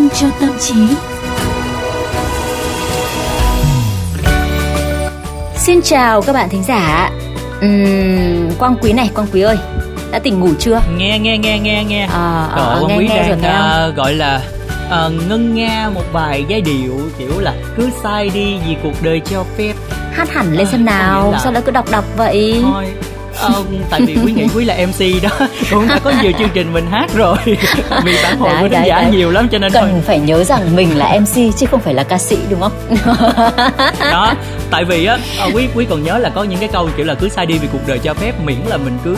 vitamin cho tâm trí. Xin chào các bạn thính giả. Uhm, Quang Quý này, Quang Quý ơi, đã tỉnh ngủ chưa? Nghe nghe nghe nghe nghe. À, Trời à, ơi, nghe, Quý nghe đang à, gọi là à, ngân nga một vài giai điệu kiểu là cứ sai đi vì cuộc đời cho phép. Hát hẳn lên À, xem nào, sao lại cứ đọc đọc vậy? Thôi. Ờ, tại vì quý nghĩ quý là MC đó cũng đã có nhiều chương trình mình hát rồi vì phản hồi của khán giả đấy. nhiều lắm cho nên thôi Cần phải nhớ rằng mình là MC chứ không phải là ca sĩ đúng không? đó tại vì á ờ, quý quý còn nhớ là có những cái câu kiểu là cứ sai đi vì cuộc đời cho phép miễn là mình cứ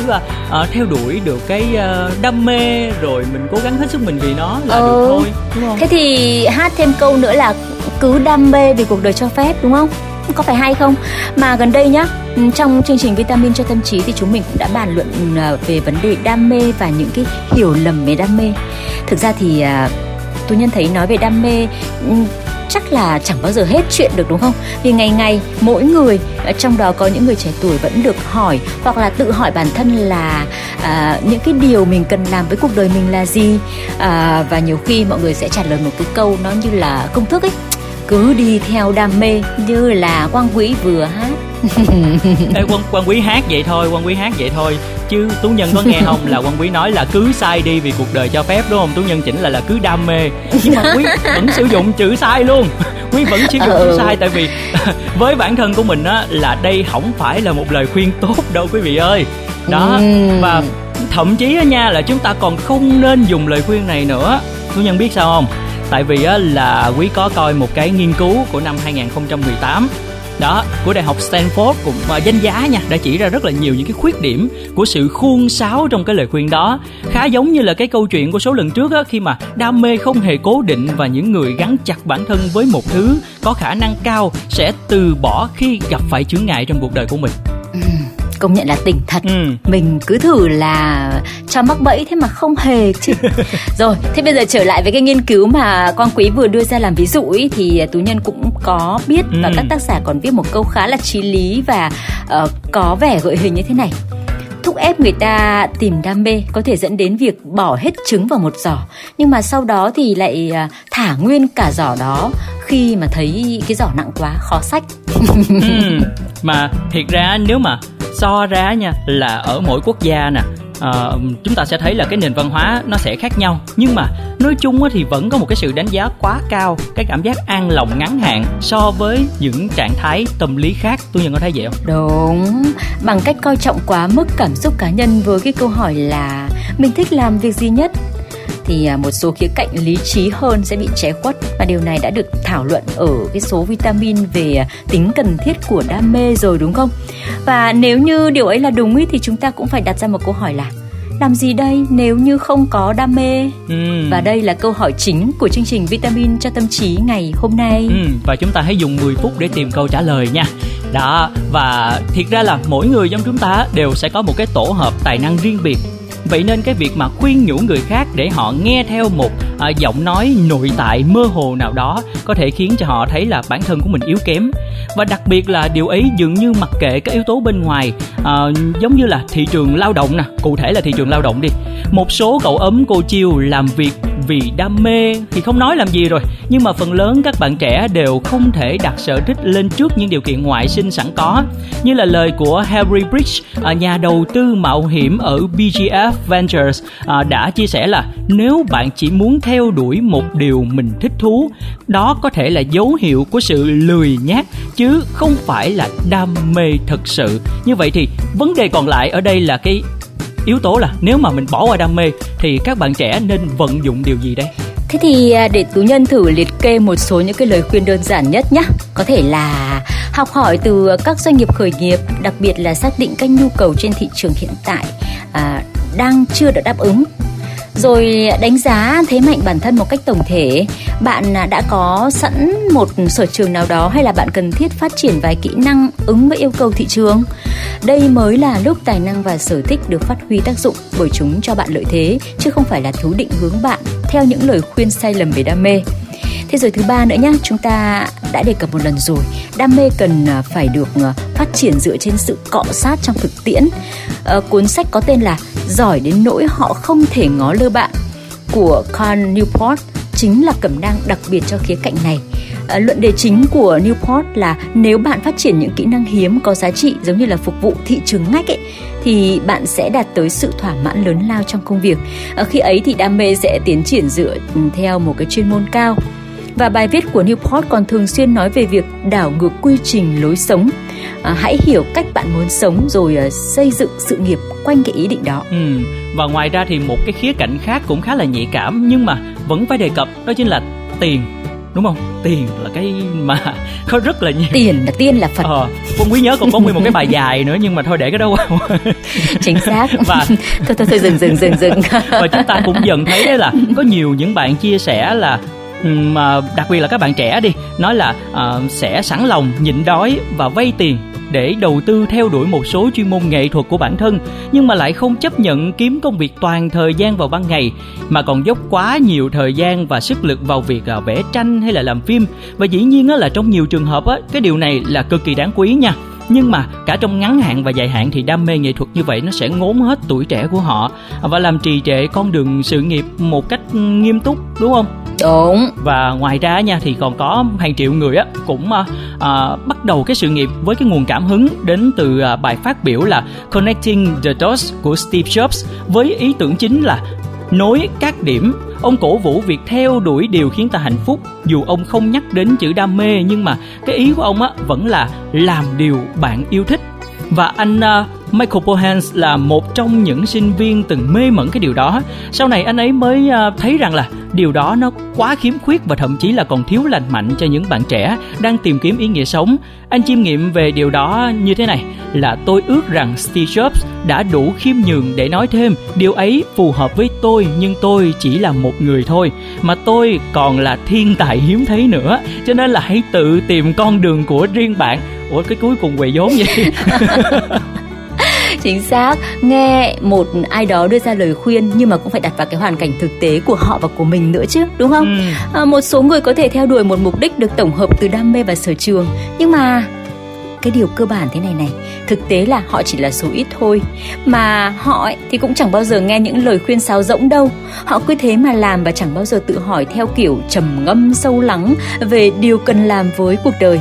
ờ, theo đuổi được cái ờ, đam mê rồi mình cố gắng hết sức mình vì nó là Ừ. được thôi đúng không Thế thì hát thêm câu nữa là cứ đam mê vì cuộc đời cho phép đúng không? Có phải hay không? Mà gần đây nhá, ừ, trong chương trình Vitamin cho tâm trí thì chúng mình cũng đã bàn luận ừ, à, về vấn đề đam mê và những cái hiểu lầm về đam mê. Thực ra thì à, tôi nhân thấy nói về đam mê ừ, chắc là chẳng bao giờ hết chuyện được đúng không? Vì ngày ngày mỗi người à, trong đó có những người trẻ tuổi vẫn được hỏi hoặc là tự hỏi bản thân là à, những cái điều mình cần làm với cuộc đời mình là gì à, và nhiều khi mọi người sẽ trả lời một cái câu nó như là công thức ấy cứ đi theo đam mê như là quang quý vừa hát. Ê, quan, quan quý hát vậy thôi quan quý hát vậy thôi. Chứ tú nhân có nghe không là quan quý nói là cứ sai đi vì cuộc đời cho phép đúng không? Tú nhân chỉnh là là cứ đam mê. Nhưng mà quý vẫn sử dụng chữ sai luôn. Quý vẫn sử dụng chữ Ừ. sai tại vì với bản thân của mình á là đây không phải là một lời khuyên tốt đâu quý vị ơi. Đó và thậm chí á nha là chúng ta còn không nên dùng lời khuyên này nữa. Tú nhân biết sao không tại vì, á, là quý có coi một cái nghiên cứu của năm 2018 đó, của đại học Stanford cũng và danh giá nha, đã chỉ ra rất là nhiều những cái khuyết điểm của sự khuôn sáo trong cái lời khuyên đó. Khá giống như là cái câu chuyện của số lần trước á, khi mà đam mê không hề cố định và những người gắn chặt bản thân với một thứ có khả năng cao sẽ từ bỏ khi gặp phải chướng ngại trong cuộc đời của mình công nhận là tỉnh thật ừ. mình cứ thử là cho mắc bẫy thế mà không hề chứ rồi thế bây giờ trở lại với cái nghiên cứu mà quang quý vừa đưa ra làm ví dụ ý, thì tú nhân cũng có biết và Ừ. các tác giả còn viết một câu khá là trí lý và ờ, có vẻ gợi hình như thế này thúc ép người ta tìm đam mê, có thể dẫn đến việc bỏ hết trứng vào một giỏ nhưng mà sau đó thì lại à, thả nguyên cả giỏ đó khi mà thấy cái giỏ nặng quá, khó sách Ừ. mà thiệt ra nếu mà so ra nha, là ở mỗi quốc gia nè à, chúng ta sẽ thấy là cái nền văn hóa nó sẽ khác nhau. Nhưng mà nói chung thì vẫn có một cái sự đánh giá quá cao cái cảm giác an lòng ngắn hạn so với những trạng thái tâm lý khác. Tôi nhận có thấy vậy không? Đúng, bằng cách coi trọng quá mức cảm xúc cá nhân với cái câu hỏi là mình thích làm việc gì nhất thì à, một số khía cạnh lý trí hơn sẽ bị che khuất và điều này đã được thảo luận ở cái số vitamin về à, tính cần thiết của đam mê rồi đúng không? Và nếu như điều ấy là đúng ý, thì chúng ta cũng phải đặt ra một câu hỏi là làm gì đây nếu như không có đam mê? ừ. Và đây là câu hỏi chính của chương trình Vitamin cho tâm trí ngày hôm nay. Ừ, và chúng ta hãy dùng 10 phút để tìm câu trả lời nha đó và thiệt ra là mỗi người trong chúng ta đều sẽ có một cái tổ hợp tài năng riêng biệt vậy nên cái việc mà khuyên nhủ người khác để họ nghe theo một à, giọng nói nội tại mơ hồ nào đó có thể khiến cho họ thấy là bản thân của mình yếu kém. Và đặc biệt là điều ấy dường như mặc kệ các yếu tố bên ngoài à, giống như là thị trường lao động nè cụ thể là thị trường lao động đi một số cậu ấm cô chiêu làm việc vì đam mê thì không nói làm gì rồi. Nhưng mà phần lớn các bạn trẻ đều không thể đặt sở thích lên trước những điều kiện ngoại sinh sẵn có. Như là lời của Harry Bridge à, nhà đầu tư mạo hiểm ở BGF Ventures à, đã chia sẻ là nếu bạn chỉ muốn theo đuổi một điều mình thích thú, đó có thể là dấu hiệu của sự lười nhác, chứ không phải là đam mê thật sự. Như vậy thì vấn đề còn lại ở đây là cái yếu tố là nếu mà mình bỏ qua đam mê thì các bạn trẻ nên vận dụng điều gì đây Thế thì à, để tú nhân thử liệt kê một số những cái lời khuyên đơn giản nhất nhé. Có thể là học hỏi từ các doanh nghiệp khởi nghiệp, đặc biệt là xác định các nhu cầu trên thị trường hiện tại à, đang chưa được đáp ứng. Rồi đánh giá thế mạnh bản thân một cách tổng thể. Bạn đã có sẵn một sở trường nào đó hay là bạn cần thiết phát triển vài kỹ năng ứng với yêu cầu thị trường? Đây mới là lúc tài năng và sở thích được phát huy tác dụng bởi chúng cho bạn lợi thế chứ không phải là thú định hướng bạn theo những lời khuyên sai lầm về đam mê. Thế rồi thứ ba nữa nhá, chúng ta đã đề cập một lần rồi, đam mê cần à, phải được à, phát triển dựa trên sự cọ sát trong thực tiễn. Ờ, cuốn sách có tên là Giỏi đến nỗi họ không thể ngó lơ bạn của Carl Newport chính là cẩm nang đặc biệt cho khía cạnh này. À, luận đề chính của Newport là nếu bạn phát triển những kỹ năng hiếm có giá trị giống như là phục vụ thị trường ngách ấy thì bạn sẽ đạt tới sự thỏa mãn lớn lao trong công việc. À, khi ấy thì đam mê sẽ tiến triển dựa ừ, theo một cái chuyên môn cao. Và bài viết của Newport còn thường xuyên nói về việc đảo ngược quy trình lối sống. À, hãy hiểu cách bạn muốn sống rồi uh, xây dựng sự nghiệp quanh cái ý định đó. Ừ. Và ngoài ra thì một cái khía cạnh khác cũng khá là nhạy cảm nhưng mà vẫn phải đề cập đó chính là tiền đúng không tiền là cái mà có rất là nhiều tiền là tiên là phật ờ, con quý nhớ còn có nguyên một cái bài dài nữa nhưng mà thôi để cái đó qua chính xác và thôi thôi thôi dừng dừng dừng dừng và chúng ta cũng dần thấy đấy là có nhiều những bạn chia sẻ là mà đặc biệt là các bạn trẻ đi nói là uh, sẽ sẵn lòng nhịn đói và vay tiền để đầu tư theo đuổi một số chuyên môn nghệ thuật của bản thân nhưng mà lại không chấp nhận kiếm công việc toàn thời gian vào ban ngày mà còn dốc quá nhiều thời gian và sức lực vào việc uh, vẽ tranh hay là làm phim. Và dĩ nhiên á, là trong nhiều trường hợp á, cái điều này là cực kỳ đáng quý nha. Nhưng mà cả trong ngắn hạn và dài hạn thì đam mê nghệ thuật như vậy nó sẽ ngốn hết tuổi trẻ của họ và làm trì trệ con đường sự nghiệp một cách nghiêm túc đúng không? Đúng và ngoài ra nha thì còn có hàng triệu người á cũng uh, bắt đầu cái sự nghiệp với cái nguồn cảm hứng đến từ uh, bài phát biểu là Connecting the Dots của Steve Jobs với ý tưởng chính là nối các điểm. Ông cổ vũ việc theo đuổi điều khiến ta hạnh phúc dù ông không nhắc đến chữ đam mê nhưng mà cái ý của ông á vẫn là làm điều bạn yêu thích. Và anh uh, Michael Pohans là một trong những sinh viên từng mê mẩn cái điều đó. Sau này anh ấy mới à, thấy rằng là điều đó nó quá khiếm khuyết và thậm chí là còn thiếu lành mạnh cho những bạn trẻ đang tìm kiếm ý nghĩa sống. Anh chiêm nghiệm về điều đó như thế này, là tôi ước rằng Steve Jobs đã đủ khiêm nhường để nói thêm, điều ấy phù hợp với tôi, nhưng tôi chỉ là một người thôi, mà tôi còn là thiên tài hiếm thấy nữa, cho nên là hãy tự tìm con đường của riêng bạn ủa, cái cuối cùng quỳ vốn vậy chính xác. Nghe một ai đó đưa ra lời khuyên nhưng mà cũng phải đặt vào cái hoàn cảnh thực tế của họ và của mình nữa chứ đúng không? Ừ. à, một số người có thể theo đuổi một mục đích được tổng hợp từ đam mê và sở trường. Nhưng mà cái điều cơ bản thế này này thực tế là họ chỉ là số ít thôi. Mà họ ấy, thì cũng chẳng bao giờ nghe những lời khuyên sáo rỗng đâu. Họ cứ thế mà làm và chẳng bao giờ tự hỏi theo kiểu trầm ngâm sâu lắng về điều cần làm với cuộc đời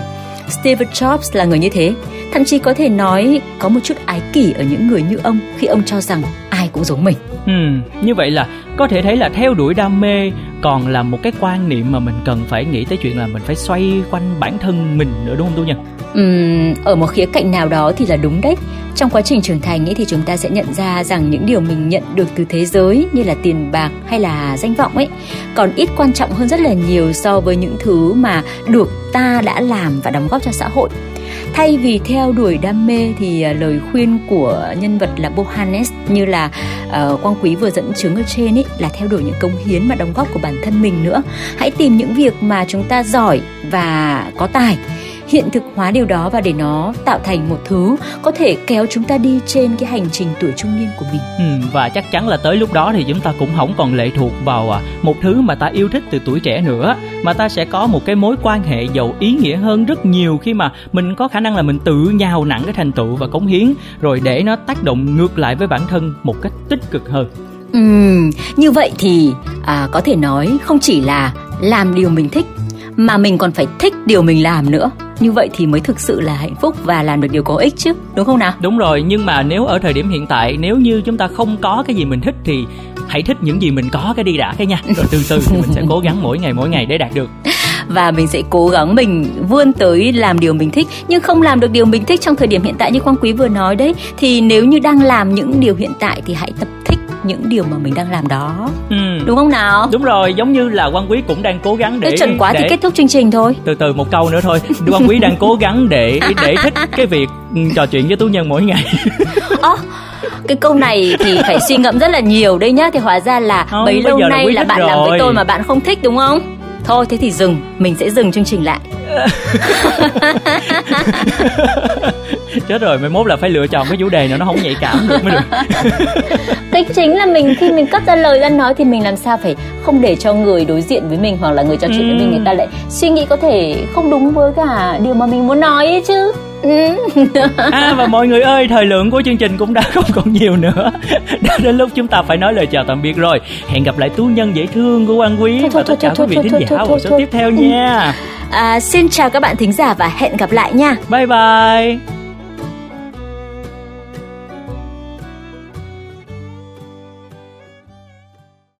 Steve Jobs là người như thế thậm chí có thể nói có một chút ái kỷ ở những người như ông khi ông cho rằng ai cũng giống mình. Ừ, như vậy là có thể thấy là theo đuổi đam mê còn là một cái quan niệm mà mình cần phải nghĩ tới chuyện là mình phải xoay quanh bản thân mình nữa đúng không Tu Nhân? Uhm, ở một khía cạnh nào đó thì là đúng đấy trong quá trình trưởng thành ấy thì chúng ta sẽ nhận ra rằng những điều mình nhận được từ thế giới như là tiền bạc hay là danh vọng ấy còn ít quan trọng hơn rất là nhiều so với những thứ mà được ta đã làm và đóng góp cho xã hội. Thay vì theo đuổi đam mê thì à, lời khuyên của nhân vật là Bohanes như là uh, Quang Quý vừa dẫn chứng ở trên ấy là theo đuổi những công hiến và đóng góp của bản thân mình nữa. Hãy tìm những việc mà chúng ta giỏi và có tài hiện thực hóa điều đó và để nó tạo thành một thứ có thể kéo chúng ta đi trên cái hành trình tuổi trung niên của mình. Ừ, và chắc chắn là tới lúc đó thì chúng ta cũng không còn lệ thuộc vào à, một thứ mà ta yêu thích từ tuổi trẻ nữa mà ta sẽ có một cái mối quan hệ giàu ý nghĩa hơn rất nhiều khi mà mình có khả năng là mình tự nhào nặng cái thành tựu và cống hiến rồi để nó tác động ngược lại với bản thân một cách tích cực hơn. Ừ, như vậy thì à, có thể nói không chỉ là làm điều mình thích mà mình còn phải thích điều mình làm nữa. Như vậy thì mới thực sự là hạnh phúc và làm được điều có ích chứ đúng không nào? Đúng rồi nhưng mà nếu ở thời điểm hiện tại nếu như chúng ta không có cái gì mình thích thì hãy thích những gì mình có cái đi đã cái nha. Rồi từ từ thì mình sẽ cố gắng mỗi ngày mỗi ngày để đạt được. Và mình sẽ cố gắng mình vươn tới làm điều mình thích. Nhưng không làm được điều mình thích trong thời điểm hiện tại như quang quý vừa nói đấy thì nếu như đang làm những điều hiện tại thì hãy tập những điều mà mình đang làm đó. Ừ. đúng không nào? Đúng rồi giống như là quan quý cũng đang cố gắng để chuẩn quá để... thì kết thúc chương trình thôi. Từ từ một câu nữa thôi. Quan quý đang cố gắng để để thích cái việc trò chuyện với tú nhân mỗi ngày. Oh, cái câu này thì phải suy ngẫm rất là nhiều đấy nhá. Thì hóa ra là không, bấy lâu nay là, là bạn rồi. làm với tôi mà bạn không thích đúng không? Thôi thế thì dừng. Mình sẽ dừng chương trình lại. Chết rồi mai mốt là phải lựa chọn cái chủ đề nào nó không nhạy cảm được mới được cái chính là mình khi mình cất ra lời ra nói thì mình làm sao phải không để cho người đối diện với mình hoặc là người trò chuyện ừ. với mình người ta lại suy nghĩ có thể không đúng với cả điều mà mình muốn nói ấy chứ. À và mọi người ơi thời lượng của chương trình cũng đã không còn nhiều nữa. Đã đến lúc chúng ta phải nói lời chào tạm biệt rồi. Hẹn gặp lại tú nhân dễ thương của quan quý và tất cả quý vị thính giả ở số tiếp theo nha. À, xin chào các bạn thính giả và hẹn gặp lại nha. Bye bye